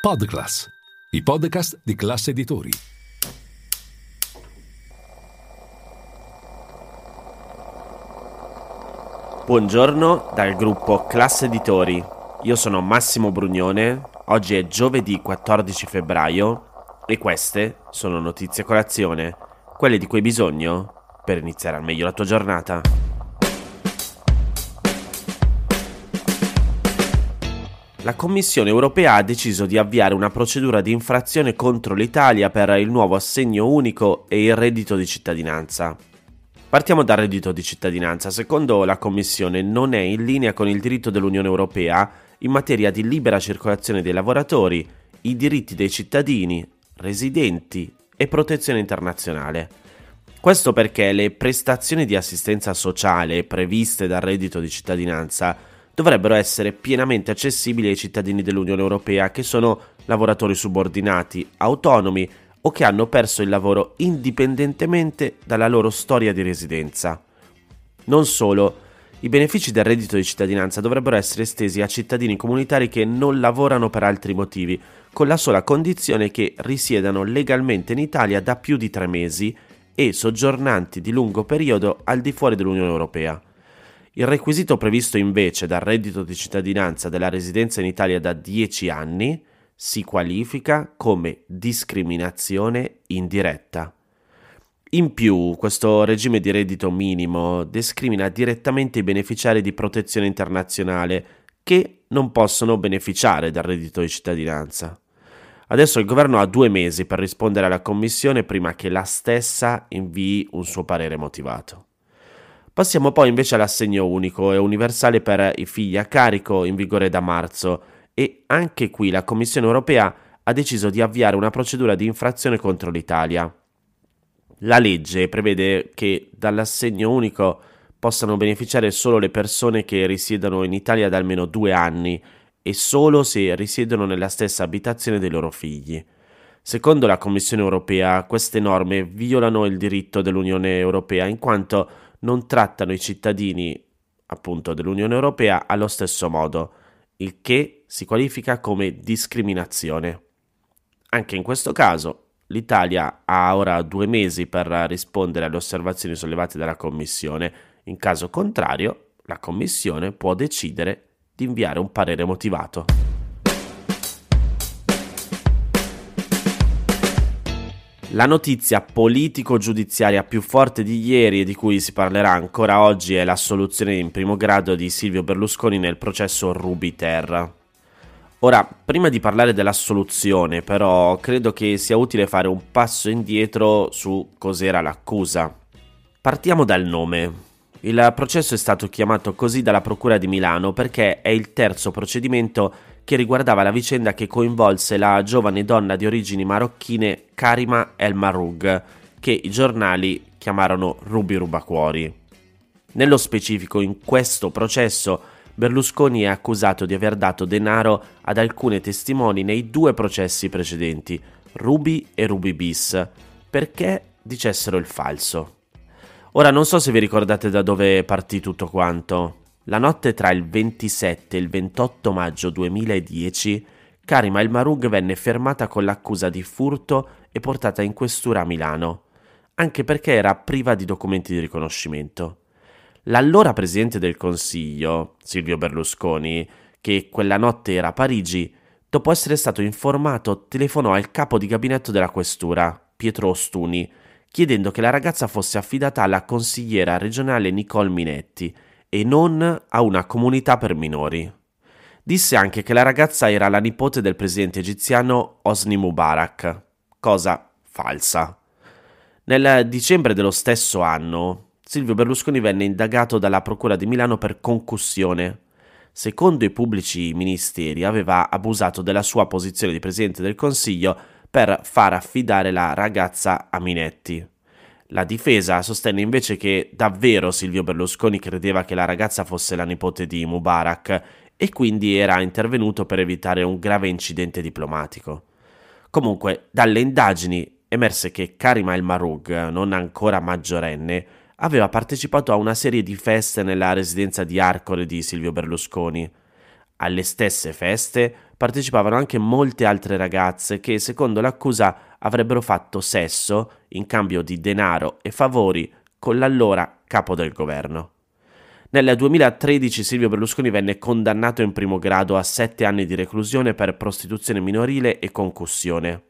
Podclass, i podcast di classe editori. Buongiorno dal gruppo Classe Editori. Io sono Massimo Brugnone. Oggi è giovedì 14 febbraio e queste sono notizie colazione, quelle di cui hai bisogno per iniziare al meglio la tua giornata. La Commissione europea ha deciso di avviare una procedura di infrazione contro l'Italia per il nuovo assegno unico e il reddito di cittadinanza. Partiamo dal reddito di cittadinanza. Secondo la Commissione non è in linea con il diritto dell'Unione Europea in materia di libera circolazione dei lavoratori, i diritti dei cittadini, residenti e protezione internazionale. Questo perché le prestazioni di assistenza sociale previste dal reddito di cittadinanza dovrebbero essere pienamente accessibili ai cittadini dell'Unione Europea che sono lavoratori subordinati, autonomi o che hanno perso il lavoro indipendentemente dalla loro storia di residenza. Non solo, i benefici del reddito di cittadinanza dovrebbero essere estesi a cittadini comunitari che non lavorano per altri motivi, con la sola condizione che risiedano legalmente in Italia da più di tre mesi e soggiornanti di lungo periodo al di fuori dell'Unione Europea. Il requisito previsto invece dal reddito di cittadinanza della residenza in Italia da 10 anni si qualifica come discriminazione indiretta. In più, questo regime di reddito minimo discrimina direttamente i beneficiari di protezione internazionale che non possono beneficiare dal reddito di cittadinanza. Adesso il governo ha due mesi per rispondere alla Commissione prima che la stessa invii un suo parere motivato. Passiamo poi invece all'assegno unico e universale per i figli a carico in vigore da marzo e anche qui la Commissione europea ha deciso di avviare una procedura di infrazione contro l'Italia. La legge prevede che dall'assegno unico possano beneficiare solo le persone che risiedono in Italia da almeno due anni e solo se risiedono nella stessa abitazione dei loro figli. Secondo la Commissione europea, queste norme violano il diritto dell'Unione europea in quanto non trattano i cittadini appunto dell'Unione Europea allo stesso modo, il che si qualifica come discriminazione. Anche in questo caso l'Italia ha ora due mesi per rispondere alle osservazioni sollevate dalla Commissione, in caso contrario la Commissione può decidere di inviare un parere motivato. La notizia politico-giudiziaria più forte di ieri e di cui si parlerà ancora oggi è l'assoluzione in primo grado di Silvio Berlusconi nel processo Rubiter. Ora, prima di parlare dell'assoluzione, però, credo che sia utile fare un passo indietro su cos'era l'accusa. Partiamo dal nome. Il processo è stato chiamato così dalla Procura di Milano perché è il terzo procedimento che riguardava la vicenda che coinvolse la giovane donna di origini marocchine Karima El Marug, che i giornali chiamarono Rubi Rubacuori. Nello specifico, in questo processo, Berlusconi è accusato di aver dato denaro ad alcune testimoni nei due processi precedenti, Ruby e Ruby Bis, perché dicessero il falso. Ora non so se vi ricordate da dove partì tutto quanto. La notte tra il 27 e il 28 maggio 2010, Karima El Marug venne fermata con l'accusa di furto e portata in questura a Milano, anche perché era priva di documenti di riconoscimento. L'allora presidente del Consiglio, Silvio Berlusconi, che quella notte era a Parigi, dopo essere stato informato, telefonò al capo di gabinetto della questura, Pietro Ostuni, chiedendo che la ragazza fosse affidata alla consigliera regionale Nicole Minetti, e non a una comunità per minori. Disse anche che la ragazza era la nipote del presidente egiziano Hosni Mubarak, cosa falsa. Nel dicembre dello stesso anno, Silvio Berlusconi venne indagato dalla Procura di Milano per concussione. Secondo i pubblici ministeri aveva abusato della sua posizione di Presidente del Consiglio per far affidare la ragazza a Minetti. La difesa sostenne invece che davvero Silvio Berlusconi credeva che la ragazza fosse la nipote di Mubarak e quindi era intervenuto per evitare un grave incidente diplomatico. Comunque, dalle indagini emerse che Karima El Marug, non ancora maggiorenne, aveva partecipato a una serie di feste nella residenza di Arcore di Silvio Berlusconi. Alle stesse feste partecipavano anche molte altre ragazze che, secondo l'accusa, avrebbero fatto sesso in cambio di denaro e favori con l'allora capo del governo. Nel 2013 Silvio Berlusconi venne condannato in primo grado a sette anni di reclusione per prostituzione minorile e concussione.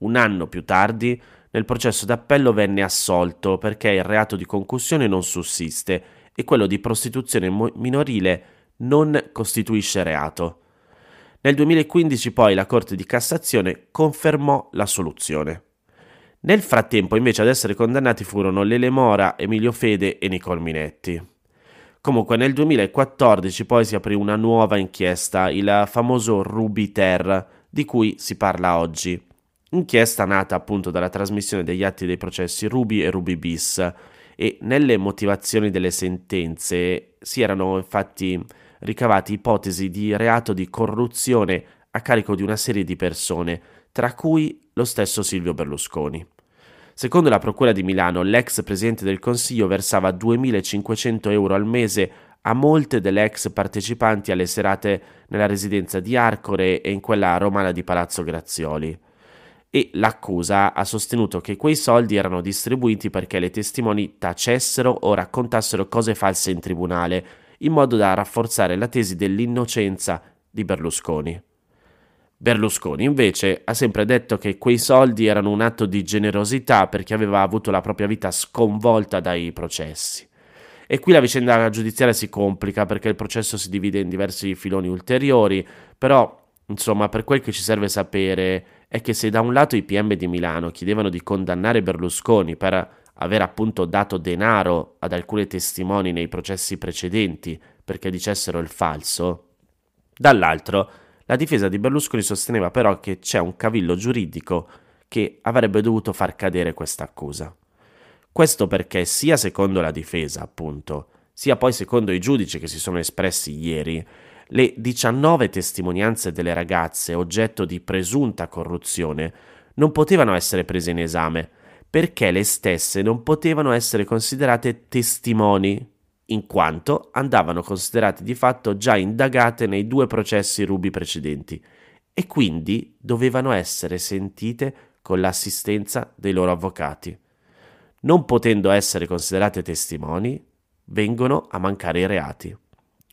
Un anno più tardi, nel processo d'appello venne assolto perché il reato di concussione non sussiste e quello di prostituzione minorile non costituisce reato. Nel 2015 poi la Corte di Cassazione confermò la soluzione. Nel frattempo invece ad essere condannati furono Lele Mora, Emilio Fede e Nicole Minetti. Comunque nel 2014 poi si aprì una nuova inchiesta, il famoso Rubiter, di cui si parla oggi. Inchiesta nata appunto dalla trasmissione degli atti dei processi Ruby e Ruby bis e nelle motivazioni delle sentenze si erano infatti ricavati ipotesi di reato di corruzione a carico di una serie di persone, tra cui lo stesso Silvio Berlusconi. Secondo la Procura di Milano, l'ex Presidente del Consiglio versava 2.500 euro al mese a molte delle ex partecipanti alle serate nella residenza di Arcore e in quella romana di Palazzo Grazioli. E l'accusa ha sostenuto che quei soldi erano distribuiti perché le testimoni tacessero o raccontassero cose false in tribunale, in modo da rafforzare la tesi dell'innocenza di Berlusconi. Berlusconi invece ha sempre detto che quei soldi erano un atto di generosità perché aveva avuto la propria vita sconvolta dai processi. E qui la vicenda giudiziaria si complica perché il processo si divide in diversi filoni ulteriori, però insomma per quel che ci serve sapere è che se da un lato i PM di Milano chiedevano di condannare Berlusconi per aver appunto dato denaro ad alcuni testimoni nei processi precedenti perché dicessero il falso, dall'altro la difesa di Berlusconi sosteneva però che c'è un cavillo giuridico che avrebbe dovuto far cadere questa accusa. Questo perché sia secondo la difesa, appunto, sia poi secondo i giudici che si sono espressi ieri, le 19 testimonianze delle ragazze oggetto di presunta corruzione non potevano essere prese in esame, perché le stesse non potevano essere considerate testimoni, in quanto andavano considerate di fatto già indagate nei due processi rubi precedenti e quindi dovevano essere sentite con l'assistenza dei loro avvocati. Non potendo essere considerate testimoni, vengono a mancare i reati.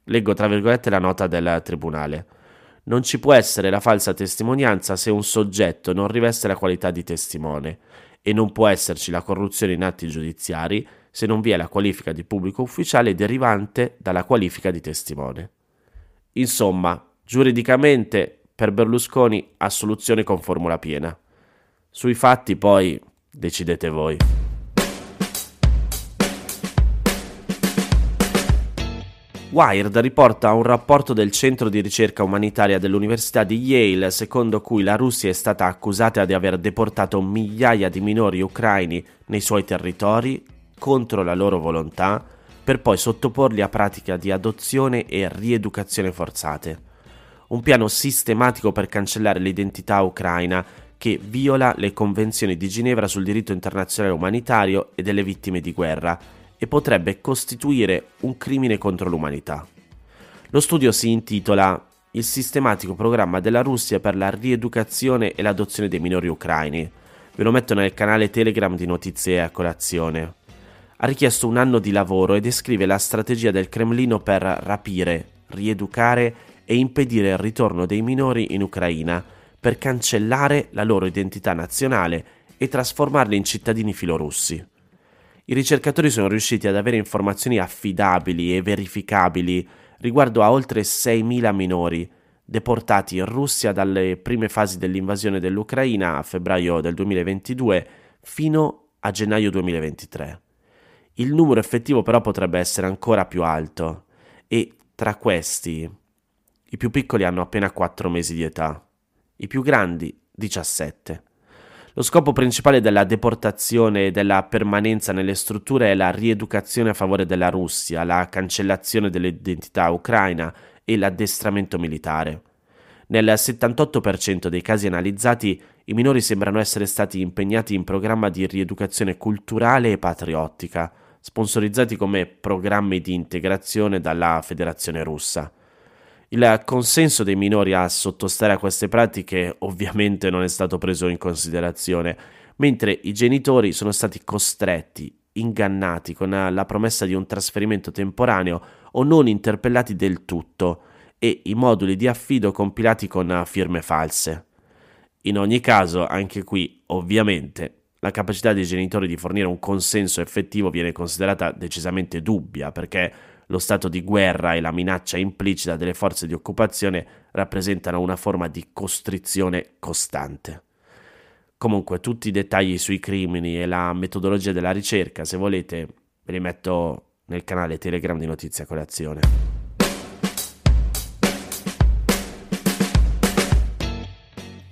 Leggo tra virgolette la nota del tribunale. Non ci può essere la falsa testimonianza se un soggetto non riveste la qualità di testimone e non può esserci la corruzione in atti giudiziari se non vi è la qualifica di pubblico ufficiale derivante dalla qualifica di testimone. Insomma, giuridicamente per Berlusconi assoluzione con formula piena. Sui fatti poi decidete voi. Wired riporta un rapporto del Centro di ricerca umanitaria dell'Università di Yale secondo cui la Russia è stata accusata di aver deportato migliaia di minori ucraini nei suoi territori contro la loro volontà per poi sottoporli a pratiche di adozione e rieducazione forzate. Un piano sistematico per cancellare l'identità ucraina che viola le convenzioni di Ginevra sul diritto internazionale umanitario e delle vittime di guerra e potrebbe costituire un crimine contro l'umanità. Lo studio si intitola Il sistematico programma della Russia per la rieducazione e l'adozione dei minori ucraini. Ve lo metto nel canale Telegram di Notizie a colazione. Ha richiesto un anno di lavoro e descrive la strategia del Cremlino per rapire, rieducare e impedire il ritorno dei minori in Ucraina per cancellare la loro identità nazionale e trasformarli in cittadini filorussi i ricercatori sono riusciti ad avere informazioni affidabili e verificabili riguardo a oltre 6.000 minori deportati in Russia dalle prime fasi dell'invasione dell'Ucraina a febbraio del 2022 fino a gennaio 2023. Il numero effettivo però potrebbe essere ancora più alto e tra questi i più piccoli hanno appena 4 mesi di età, i più grandi 17. Lo scopo principale della deportazione e della permanenza nelle strutture è la rieducazione a favore della Russia, la cancellazione dell'identità ucraina e l'addestramento militare. Nel 78% dei casi analizzati i minori sembrano essere stati impegnati in programma di rieducazione culturale e patriottica, sponsorizzati come programmi di integrazione dalla Federazione russa. Il consenso dei minori a sottostare a queste pratiche ovviamente non è stato preso in considerazione, mentre i genitori sono stati costretti, ingannati con la promessa di un trasferimento temporaneo o non interpellati del tutto e i moduli di affido compilati con firme false. In ogni caso, anche qui, ovviamente, la capacità dei genitori di fornire un consenso effettivo viene considerata decisamente dubbia perché lo stato di guerra e la minaccia implicita delle forze di occupazione rappresentano una forma di costrizione costante. Comunque tutti i dettagli sui crimini e la metodologia della ricerca, se volete, ve li metto nel canale Telegram di Notizia Colazione.